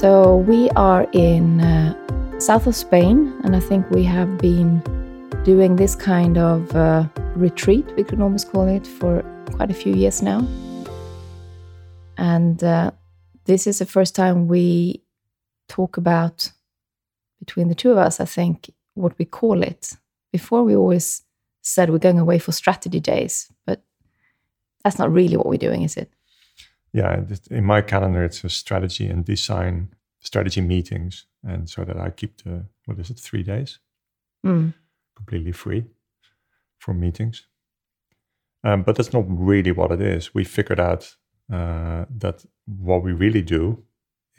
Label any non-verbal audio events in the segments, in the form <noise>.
So we are in uh, south of Spain, and I think we have been doing this kind of uh, retreat, we could almost call it, for quite a few years now. And uh, this is the first time we talk about, between the two of us, I think, what we call it. Before, we always said we're going away for strategy days, but that's not really what we're doing, is it? Yeah, in my calendar, it's a strategy and design strategy meetings. And so that I keep the, what is it, three days Mm. completely free from meetings. Um, but that's not really what it is. We figured out uh, that what we really do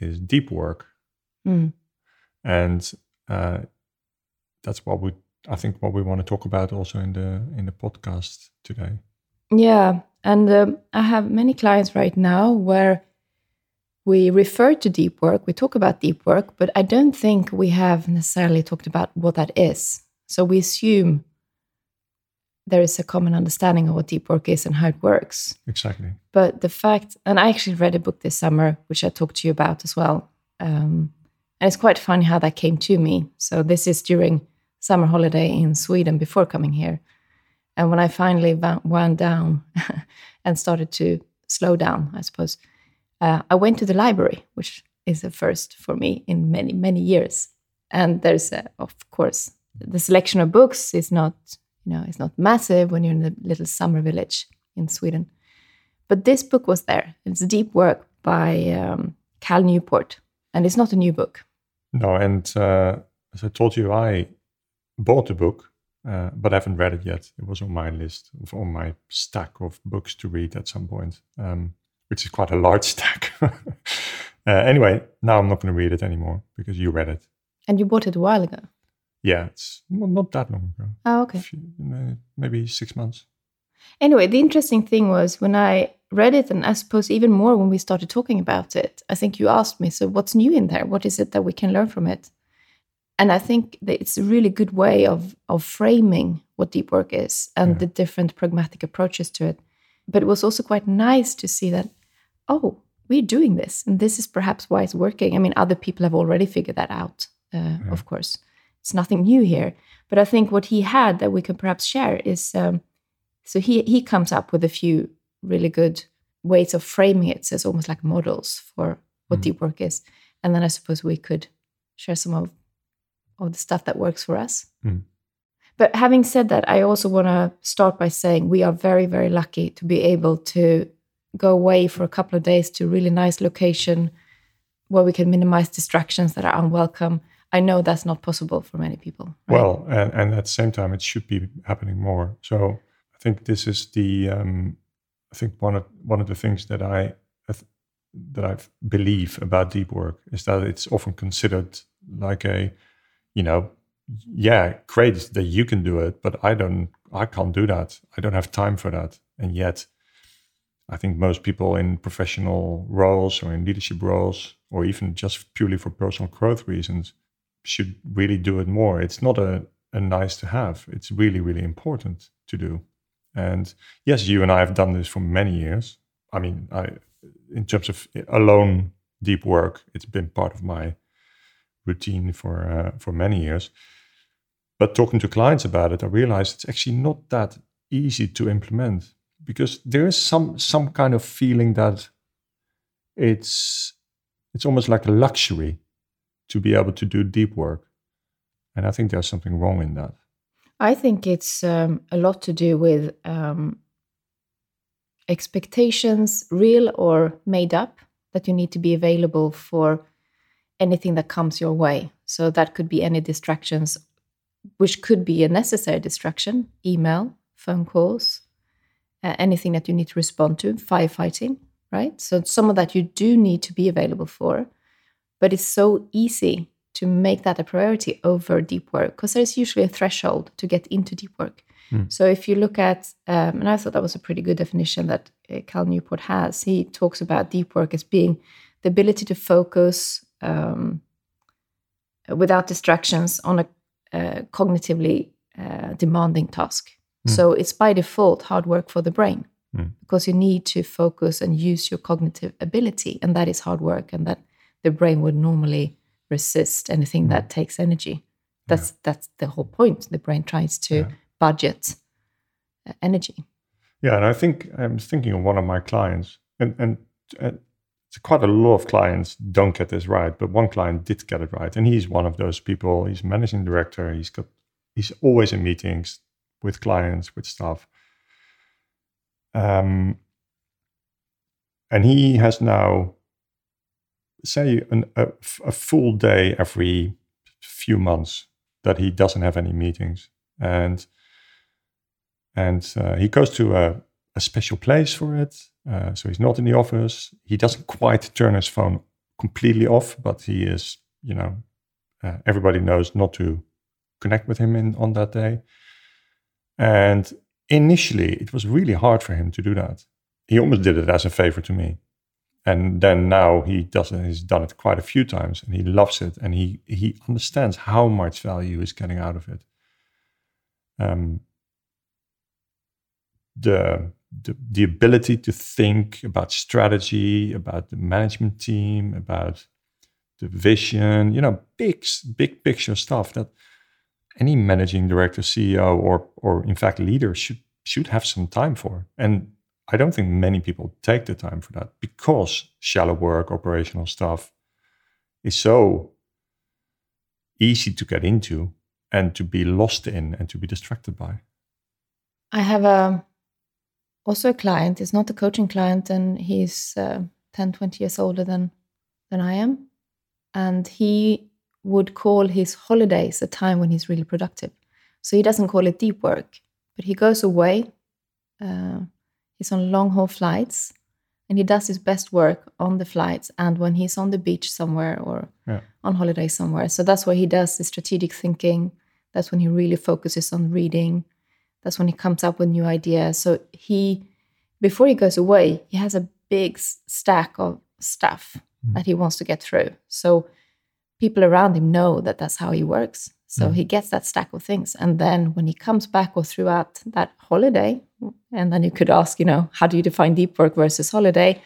is deep work. Mm. and uh, that's what we I think what we want to talk about also in the in the podcast today. Yeah, and um, I have many clients right now where we refer to deep work, we talk about deep work, but I don't think we have necessarily talked about what that is. So we assume there is a common understanding of what deep work is and how it works. Exactly. But the fact, and I actually read a book this summer, which I talked to you about as well. Um, and it's quite funny how that came to me. So this is during summer holiday in Sweden before coming here. And when I finally wound down <laughs> and started to slow down, I suppose, uh, I went to the library, which is a first for me in many, many years. And there's, a, of course, the selection of books is not, you know, it's not massive when you're in a little summer village in Sweden. But this book was there. It's deep work by um, Cal Newport, and it's not a new book. No, and uh, as I told you, I bought the book, uh, but I haven't read it yet. It was on my list, on my stack of books to read at some point, um, which is quite a large <laughs> stack. uh, anyway, now I'm not going to read it anymore because you read it. And you bought it a while ago. Yeah, it's well, not that long ago. Oh, okay. Few- uh, maybe six months. Anyway, the interesting thing was when I read it, and I suppose even more when we started talking about it, I think you asked me, so what's new in there? What is it that we can learn from it? And I think that it's a really good way of, of framing what deep work is and Yeah. the different pragmatic approaches to it. But it was also quite nice to see that, oh, we're doing this, and this is perhaps why it's working. I mean, other people have already figured that out, uh, of course. It's nothing new here. But I think what he had that we can perhaps share is um, so he he comes up with a few really good ways of framing it, so it's almost like models for what Mhm. deep work is. And then I suppose we could share some of of the stuff that works for us. Mm. But having said that, I also want to start by saying we are very very lucky to be able to go away for a couple of days to a really nice location where we can minimize distractions that are unwelcome. I know that's not possible for many people. right? Well, and, and at the same time, it should be happening more. So I think this is the, um, I think one of one of the things that I that I believe about deep work is that it's often considered like a, you know, yeah, great that you can do it, but I don't, I can't do that. I don't have time for that. And yet, I think most people in professional roles or in leadership roles, or even just purely for personal growth reasons, should really do it more. It's not a, a nice to have. It's really, really important to do. And yes, you and I have done this for many years. I mean, I, in terms of alone deep work, it's been part of my routine for uh, for many years. But talking to clients about it, I realized it's actually not that easy to implement because there is some some kind of feeling that it's it's almost like a luxury to be able to do deep work, and I think there's something wrong in that. I think it's um, a lot to do with um, expectations, real or made up, that you need to be available for anything that comes your way. So that could be any distractions, which could be a necessary distraction, email, phone calls, uh, anything that you need to respond to, firefighting, right? So some of that you do need to be available for, but it's so easy to make that a priority over deep work because there's usually a threshold to get into deep work. Mm. So if you look at, um, and I thought that was a pretty good definition that uh, Cal Newport has, he talks about deep work as being the ability to focus um, without distractions on a uh, cognitively uh, demanding task. Mm. So it's by default hard work for the brain Mm. because you need to focus and use your cognitive ability, and that is hard work, and that the brain would normally resist anything that takes energy. That's that's the whole point. The brain tries to Yeah. budget uh, energy. Yeah, and I think I'm thinking of one of my clients, and and, and it's quite a lot of clients don't get this right, but one client did get it right, and he's one of those people. He's managing director. He's got he's always in meetings with clients, with staff. Um, and he has now, say, an, a, a full day every few months that he doesn't have any meetings, and and uh, he goes to a, a special place for it. Uh, so he's not in the office. He doesn't quite turn his phone completely off, but he is, you know, uh, everybody knows not to connect with him in on that day. And initially, it was really hard for him to do that. He almost did it as a favor to me. And then now he does it. He's done it quite a few times, and he loves it, and he he understands how much value he's getting out of it. Um, the, the the ability to think about strategy, about the management team, about the vision, you know, big big picture stuff that any managing director, CEO, or or in fact leader should should have some time for. And I don't think many people take the time for that because shallow work, operational stuff is so easy to get into and to be lost in and to be distracted by. I have a also a client. He's not a coaching client, and he's uh, 10, 20 years older than than I am, and he would call his holidays a time when he's really productive. So he doesn't call it deep work, but he goes away. Uh, he's on long haul flights, and he does his best work on the flights and when he's on the beach somewhere or Yeah. on holiday somewhere. So that's where he does the strategic thinking. That's when he really focuses on reading. That's when he comes up with new ideas. So he, before he goes away, he has a big stack of stuff that he wants to get through. So people around him know that that's how he works. So he gets that stack of things. And then when he comes back or throughout that holiday, and then you could ask, you know, how do you define deep work versus holiday?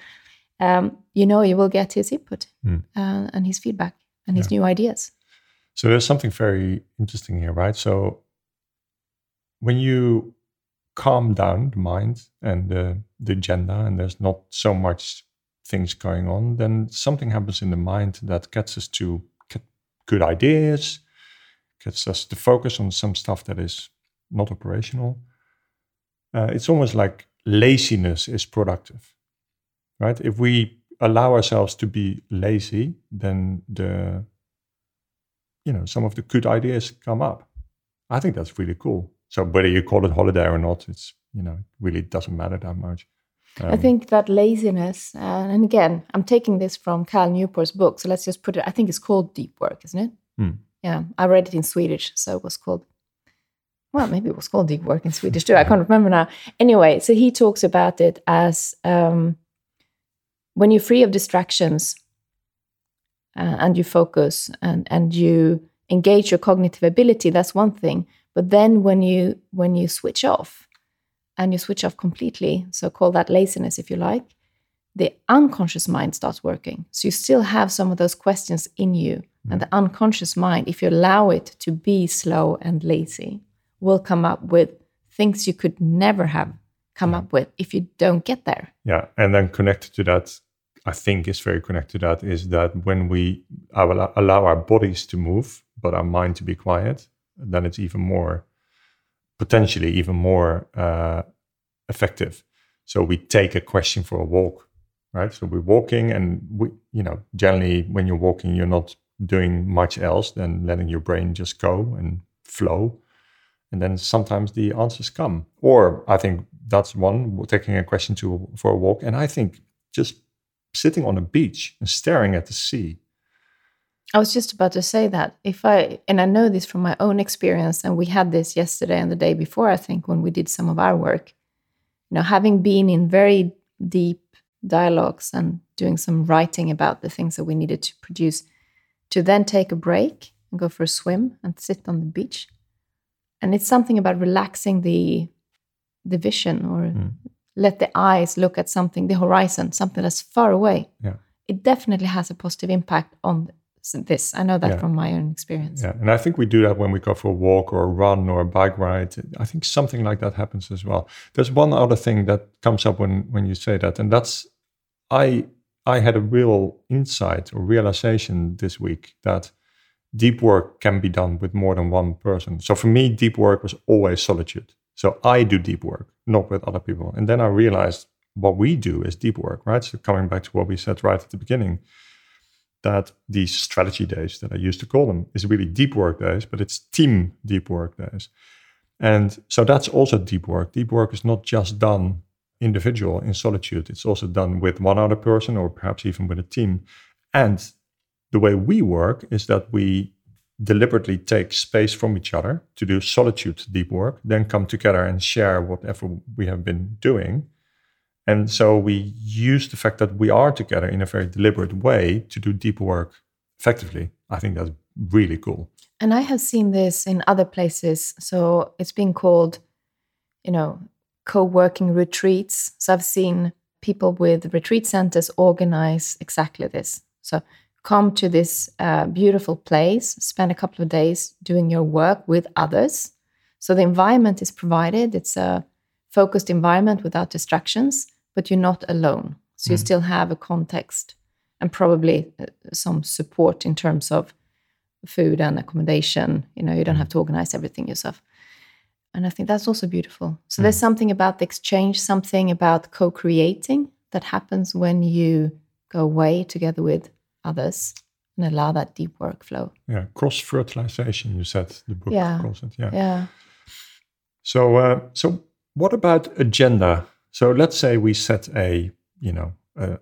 Um, you know, you will get his input Mm. uh, and his feedback and his new ideas. So there's something very interesting here, right? So when you calm down the mind and the, the agenda, and there's not so much things going on, then something happens in the mind that gets us to good ideas, gets us to focus on some stuff that is not operational. Uh, it's almost like laziness is productive, right? If we allow ourselves to be lazy, then the you know some of the good ideas come up. I think that's really cool. So whether you call it holiday or not, it's you know really doesn't matter that much. I Um, think that laziness, uh, and again, I'm taking this from Cal Newport's book, so let's just put it. I think it's called Deep Work, isn't it? Hmm. Yeah, I read it in Swedish, so it was called. Well, maybe it was called Deep Work in Swedish too. I can't remember now. Anyway, so he talks about it as um, when you're free of distractions uh, and you focus and and you engage your cognitive ability. That's one thing. But then when you when you switch off, and you switch off completely, so call that laziness if you like, the unconscious mind starts working. So you still have some of those questions in you. And mm. the unconscious mind, if you allow it to be slow and lazy, will come up with things you could never have come mm. up with if you don't get there. yeah, and then connected to that, I think is very connected to that is that when we allow allow our bodies to move, but our mind to be quiet, then it's even more potentially even more uh, effective. So we take a question for a walk, right? So we're walking, and we, you know, generally when you're walking, you're not doing much else than letting your brain just go and flow. And then sometimes the answers come. Or I think that's one taking a question to for a walk, and I think just sitting on a beach and staring at the sea. I was just about to say that if I, and I know this from my own experience, and we had this yesterday and the day before, I think, when we did some of our work. You know, having been in very deep dialogues and doing some writing about the things that we needed to produce, to then take a break and go for a swim and sit on the beach. And it's something about relaxing the the vision or hmm. let the eyes look at something, the horizon, something that's far away. Yeah. it definitely has a positive impact on this. I know that yeah. from my own experience. Yeah, and I think we do that when we go for a walk or a run or a bike ride. I think something like that happens as well. There's one other thing that comes up when when you say that, and that's I I had a real insight or realization this week that deep work can be done with more than one person. So for me, deep work was always solitude. So I do deep work, not with other people. And then I realized what we do is deep work, right? So coming back to what we said right at the beginning, that these strategy days that I used to call them is really deep work days, but it's team deep work days. And so that's also deep work. Deep work is not just done individual in solitude, it's also done with one other person or perhaps even with a team. And the way we work is that we deliberately take space from each other to do solitude deep work, then come together and share whatever we have been doing. And so we use the fact that we are together in a very deliberate way to do deep work effectively. I think that's really cool. And I have seen this in other places. So it's been called, you know, co working retreats. So I've seen people with retreat centers organize exactly this. So come to this uh, beautiful place, spend a couple of days doing your work with others. So the environment is provided, it's a focused environment without distractions, but you're not alone. So mm. you still have a context and probably uh, some support in terms of food and accommodation. You know, you don't have to organize everything yourself. And I think that's also beautiful. So mm. there's something about the exchange, something about co creating that happens when you go away together with others and allow that deep workflow. Yeah, cross fertilization. You said the book yeah. calls it. Yeah. Yeah. So, uh, so what about agenda? So let's say we set a, you know, uh,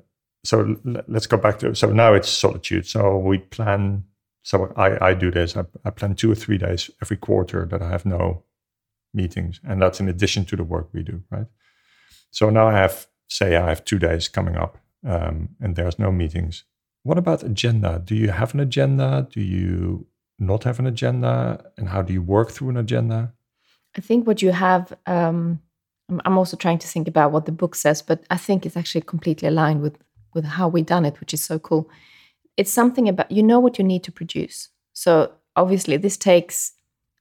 so let's go back to so now it's solitude. So we plan. So I I do this. I, I plan two or three days every quarter that I have no meetings, and that's in addition to the work we do, right? So now I have say I have two days coming up, um, and there's no meetings what about agenda? Do you have an agenda? Do you not have an agenda? And how do you work through an agenda? I think what you have, um, I'm also trying to think about what the book says, but I think it's actually completely aligned with, with how we done it, which is so cool. It's something about, you know what you need to produce. So obviously, this takes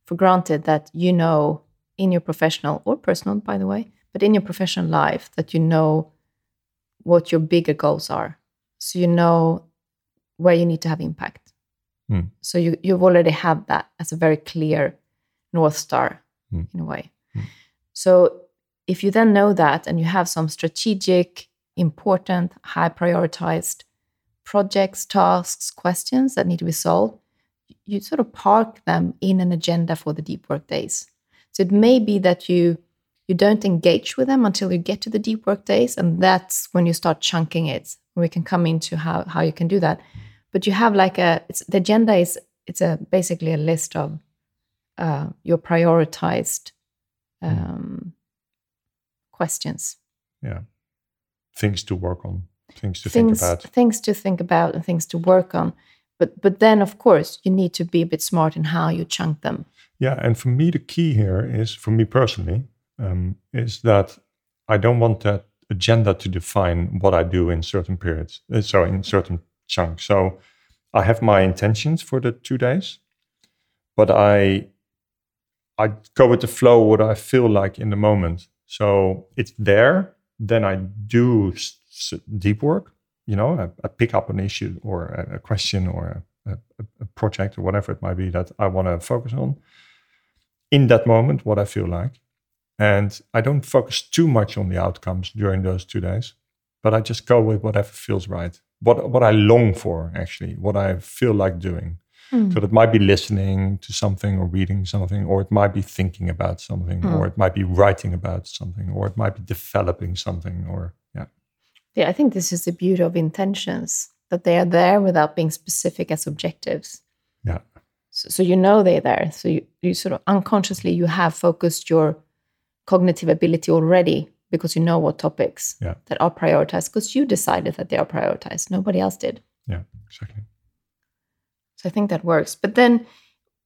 for granted that you know in your professional or personal, by the way, but in your professional life that you know what your bigger goals are. So you know where you need to have impact. Mm. So you you've already had that as a very clear north star mm. in a way. Mm. So if you then know that and you have some strategic, important, high prioritized projects, tasks, questions that need to be solved, you sort of park them in an agenda for the deep work days. So it may be that you you don't engage with them until you get to the deep work days, and that's when you start chunking it. We can come into how how you can do that but you have like a it's the agenda is it's a basically a list of uh, your prioritized hmm. um, questions. Yeah. Things to work on things to things, think about. things to think about and things to work on. But but then of course you need to be a bit smart in how you chunk them. Yeah and for me the key here is for me personally um, is that i don't want that agenda to define what i do in certain periods uh, so in certain chunks. So I have my intentions for the two days, but I I go with the flow what I feel like in the moment. So it's there. Then I do deep work. You know, I, I pick up an issue or a, a question or a, a, a, project or whatever it might be that I want to focus on. In that moment, what I feel like, and I don't focus too much on the outcomes during those two days, but I just go with whatever feels right what what I long for actually, what I feel like doing. Mm. So that might be listening to something or reading something, or it might be thinking about something, mm. or it might be writing about something, or it might be developing something, or yeah. Yeah, I think this is the beauty of intentions that they are there without being specific as objectives. Yeah. So, so you know they're there. So you, you sort of unconsciously you have focused your cognitive ability already because you know what topics yeah. that are prioritized because you decided that they are prioritized. Nobody else did. Yeah, exactly. So I think that works. But then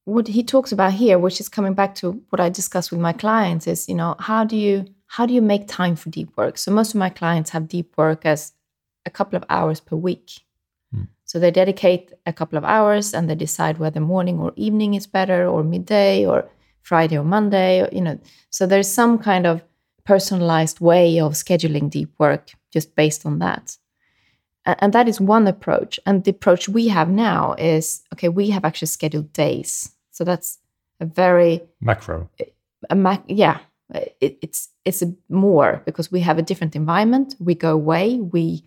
what he talks about here, which is coming back to what I discuss with my clients, is you know how do you how do you make time for deep work? So most of my clients have deep work as a couple of hours per week, hmm. So they dedicate a couple of hours and they decide whether morning or evening is better, or midday, or Friday or Monday. Or, you know, so there's some kind of personalized way of scheduling deep work just based on that. And that is one approach. And the approach we have now is okay, we have actually scheduled days. So that's a very macro. A mac, yeah, it, it's it's a more because we have a different environment. We go away. We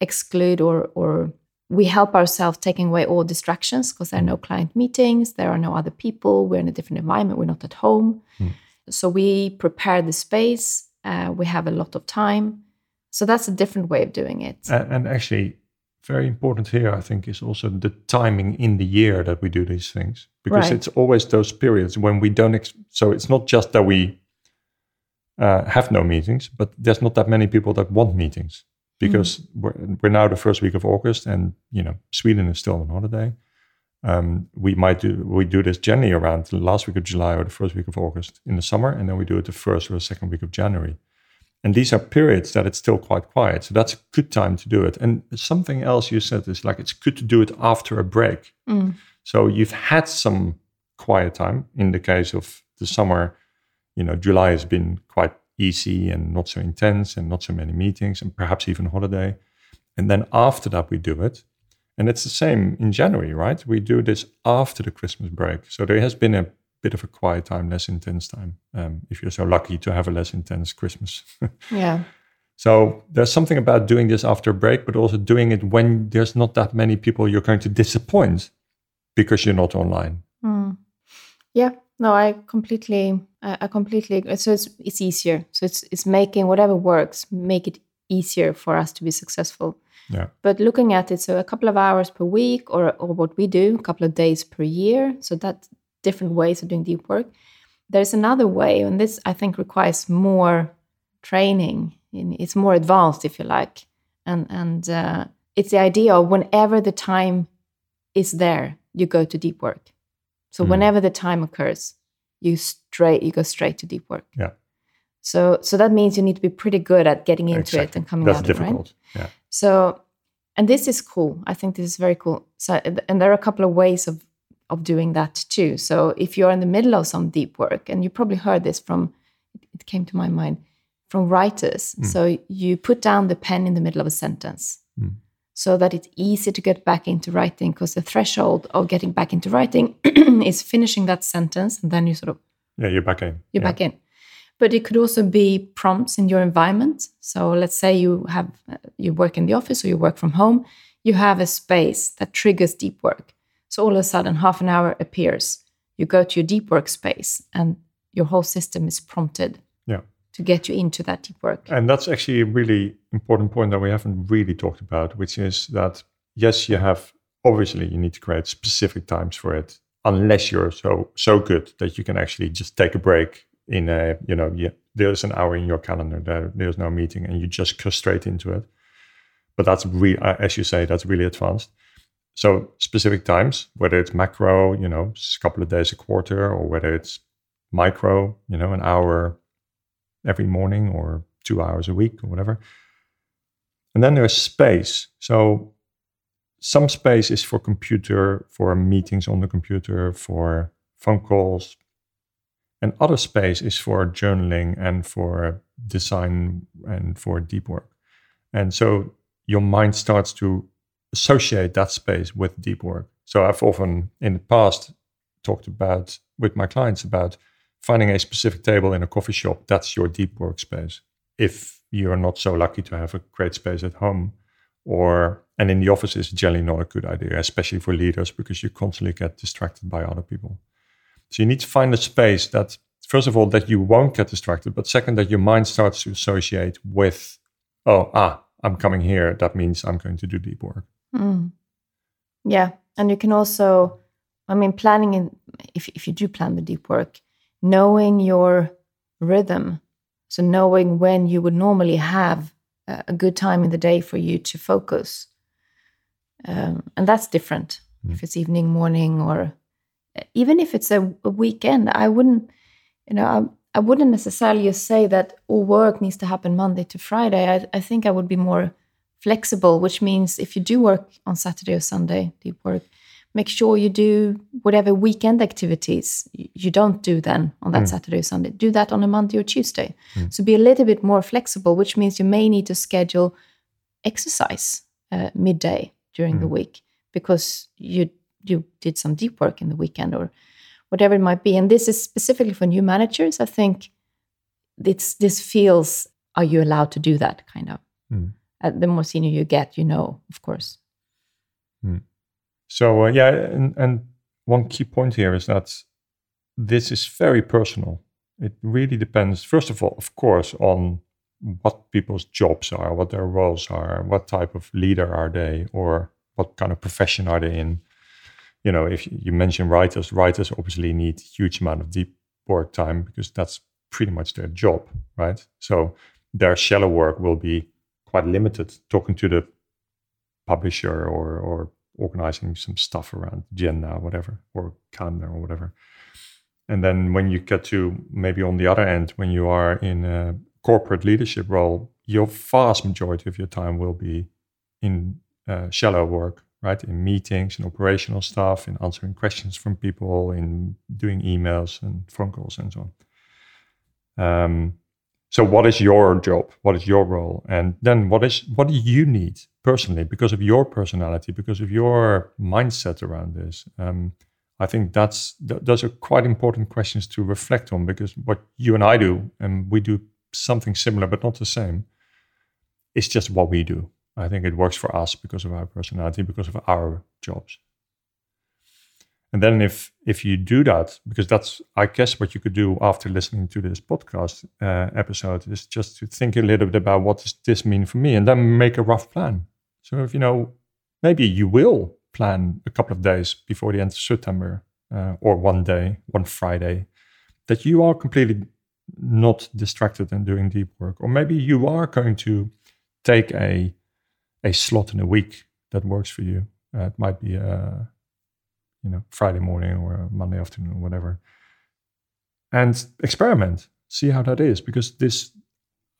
exclude or or we help ourselves taking away all distractions because there are no client meetings, there are no other people, we're in a different environment, we're not at home. Mm. So we prepare the space, uh, we have a lot of time. So that's a different way of doing it. And, and actually, very important here, I think, is also the timing in the year that we do these things because right. it's always those periods when we don't. Ex- so it's not just that we uh, have no meetings, but there's not that many people that want meetings because mm. we're, we're, now the first week of August, and you know Sweden is still on holiday. Um, we might do we do this generally around the last week of July or the first week of August in the summer, and then we do it the first or the second week of January. And these are periods that it's still quite quiet, so that's a good time to do it. And something else you said is like it's good to do it after a break. Mm. So you've had some quiet time. In the case of the summer, you know, July has been quite easy and not so intense and not so many meetings and perhaps even holiday. And then after that, we do it. And it's the same in January, right? We do this after the Christmas break. So there has been a bit of a quiet time, less intense time, um, if you're so lucky to have a less intense Christmas. <laughs> yeah. So there's something about doing this after a break, but also doing it when there's not that many people you're going to disappoint because you're not online. Mm. Yeah, no, I completely, I completely. Agree. So it's it's easier. So it's it's making whatever works, make it easier for us to be successful. Yeah. But looking at it, so a couple of hours per week, or or what we do, a couple of days per year. So that's different ways of doing deep work. There's another way, and this I think requires more training. It's more advanced, if you like, and and uh, it's the idea of whenever the time is there, you go to deep work. So mm. whenever the time occurs, you straight you go straight to deep work. Yeah. So so that means you need to be pretty good at getting into exactly. it and coming That's out difficult. of it, right? Yeah. So and this is cool. I think this is very cool. So and there are a couple of ways of of doing that too. So if you're in the middle of some deep work, and you probably heard this from it came to my mind from writers. Mm. So you put down the pen in the middle of a sentence. Mm so that it's easy to get back into writing because the threshold of getting back into writing <clears throat> is finishing that sentence and then you sort of yeah you're back in you're yeah. back in but it could also be prompts in your environment so let's say you have uh, you work in the office or you work from home you have a space that triggers deep work so all of a sudden half an hour appears you go to your deep work space and your whole system is prompted yeah to get you into that deep work. And that's actually a really important point that we haven't really talked about, which is that yes, you have obviously you need to create specific times for it, unless you're so so good that you can actually just take a break in a you know yeah, there's an hour in your calendar there there's no meeting and you just go straight into it. But that's really uh, as you say that's really advanced. So specific times, whether it's macro, you know, a couple of days a quarter, or whether it's micro, you know, an hour every morning or two hours a week or whatever. And then there's space. So some space is for computer, for meetings on the computer, for phone calls. And other space is for journaling and for design and for deep work. And so your mind starts to associate that space with deep work. So I've often in the past talked about with my clients about finding a specific table in a coffee shop, that's your deep work space. If you're not so lucky to have a great space at home, or and in the office is generally not a good idea, especially for leaders because you constantly get distracted by other people. So you need to find a space that, first of all, that you won't get distracted, but second, that your mind starts to associate with, oh, ah, I'm coming here. That means I'm going to do deep work. Mm. Yeah, and you can also, I mean, planning in if if you do plan the deep work, knowing your rhythm. So, knowing when you would normally have a good time in the day for you to focus. Um, and that's different mm. if it's evening, morning, or even if it's a, a weekend. I wouldn't, you know, I, I, wouldn't necessarily say that all work needs to happen Monday to Friday. I, I think I would be more flexible, which means if you do work on Saturday or Sunday, deep work, make sure you do whatever weekend activities you don't do then on that mm. Saturday or Sunday. Do that on a Monday or Tuesday. Mm. So be a little bit more flexible, which means you may need to schedule exercise uh, midday during mm. the week because you you did some deep work in the weekend or whatever it might be. And this is specifically for new managers. I think it's this feels are you allowed to do that kind of. Uh, the more senior you get, you know, of course. Mm. So uh, yeah, and, and one key point here is that this is very personal. It really depends, first of all, of course, on what people's jobs are, what their roles are, what type of leader are they, or what kind of profession are they in. You know, if you mention writers, writers obviously need huge amount of deep work time because that's pretty much their job, right? So their shallow work will be quite limited, talking to the publisher or or organizing some stuff around Jenna, or whatever, or calendar or whatever. And then when you get to maybe on the other end, when you are in a corporate leadership role, your vast majority of your time will be in uh, shallow work, right? In meetings, in operational stuff, in answering questions from people, in doing emails and phone calls and so on. Um, so what is your job? What is your role? And then what is what do you need personally because of your personality because of your mindset around this? Um, i think that's th- those are quite important questions to reflect on because what you and i do and we do something similar but not the same. It's just what we do. I think it works for us because of our personality because of our jobs and then if if you do that, because that's I guess what you could do after listening to this podcast uh, episode is just to think a little bit about what does this mean for me, and then make a rough plan. So if you know, maybe you will plan a couple of days before the end of September, uh, or one day, one Friday, that you are completely not distracted and doing deep work, or maybe you are going to take a a slot in a week that works for you. Uh, it might be a you know Friday morning or Monday afternoon or whatever, and experiment, see how that is. Because this,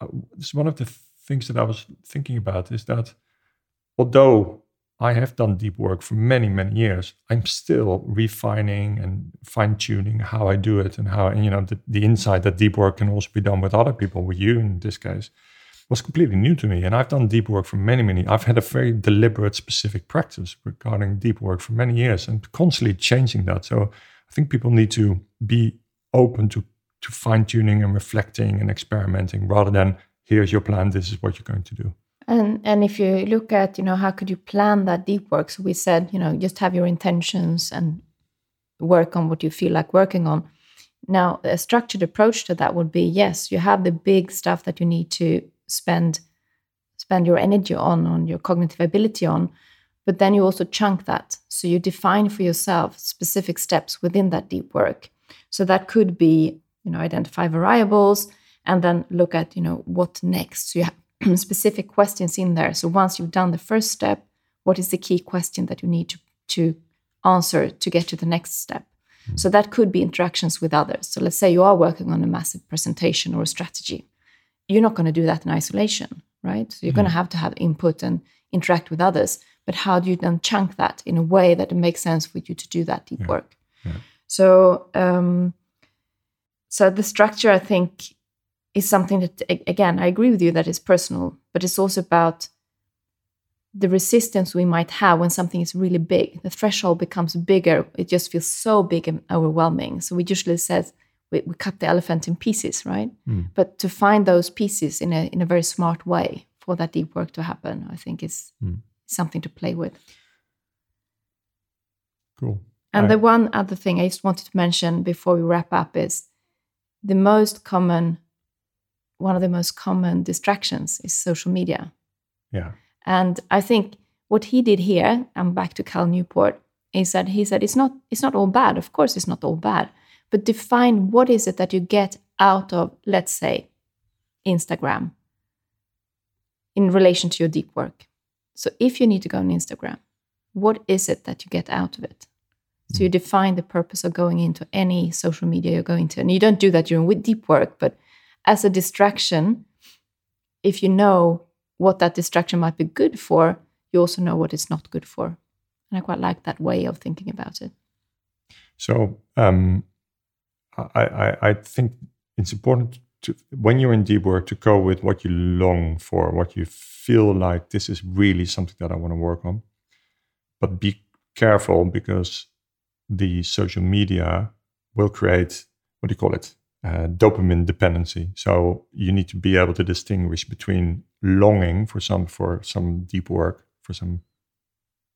uh, this is one of the things that I was thinking about is that although I have done deep work for many many years, I'm still refining and fine tuning how I do it and how and you know the, the insight that deep work can also be done with other people, with you in this case was completely new to me. And I've done deep work for many, many. I've had a very deliberate, specific practice regarding deep work for many years, and constantly changing that. So I think people need to be open to to fine tuning and reflecting and experimenting, rather than here's your plan, this is what you're going to do. And and if you look at you know how could you plan that deep work? So we said you know just have your intentions and work on what you feel like working on. Now, a structured approach to that would be yes, you have the big stuff that you need to spend spend your energy on on your cognitive ability on but then you also chunk that. So you define for yourself specific steps within that deep work. So that could be you know identify variables and then look at you know what next. So you have <clears throat> specific questions in there. So once you've done the first step what is the key question that you need to, to answer to get to the next step? Mm-hmm. so that could be interactions with others. So let's say you are working on a massive presentation or a strategy you're not going to do that in isolation, right? So you're mm. going to have to have input and interact with others. But how do you then chunk that in a way that it makes sense for you to do that deep yeah. work? Yeah. So, um, so the structure, I think, is something that again I agree with you that is personal, but it's also about the resistance we might have when something is really big. The threshold becomes bigger; it just feels so big and overwhelming. So we usually says we, we cut the elephant in pieces, right? Mm. But to find those pieces in a in a very smart way for that deep work to happen, I think is mm. something to play with. Cool. And I... the one other thing I just wanted to mention before we wrap up is the most common, one of the most common distractions is social media. Yeah. And I think what he did here, I'm back to Cal Newport, is that he said it's not it's not all bad. Of course, it's not all bad, but define what is it that you get out of, let's say, Instagram in relation to your deep work. So if you need to go on Instagram, what is it that you get out of it? So you define the purpose of going into any social media you're going to. And you don't do that during with deep work, but as a distraction, if you know what that distraction might be good for, you also know what it's not good for. And I quite like that way of thinking about it. So um, I, I, I think it's important to when you're in deep work to go with what you long for, what you feel like this is really something that I want to work on. But be careful because the social media will create what do you call it? Uh, dopamine dependency. So you need to be able to distinguish between longing for some for some deep work, for some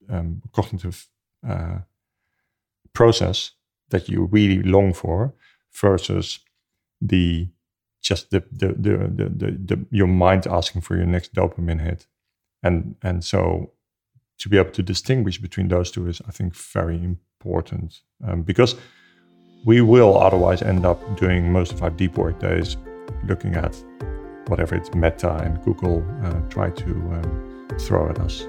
um, cognitive uh, process that you really long for, versus the just the the, the the the, the, your mind asking for your next dopamine hit, and and so to be able to distinguish between those two is, I think, very important um, because we will otherwise end up doing most of our deep work days looking at whatever it's Meta and Google uh, try to um, throw at us.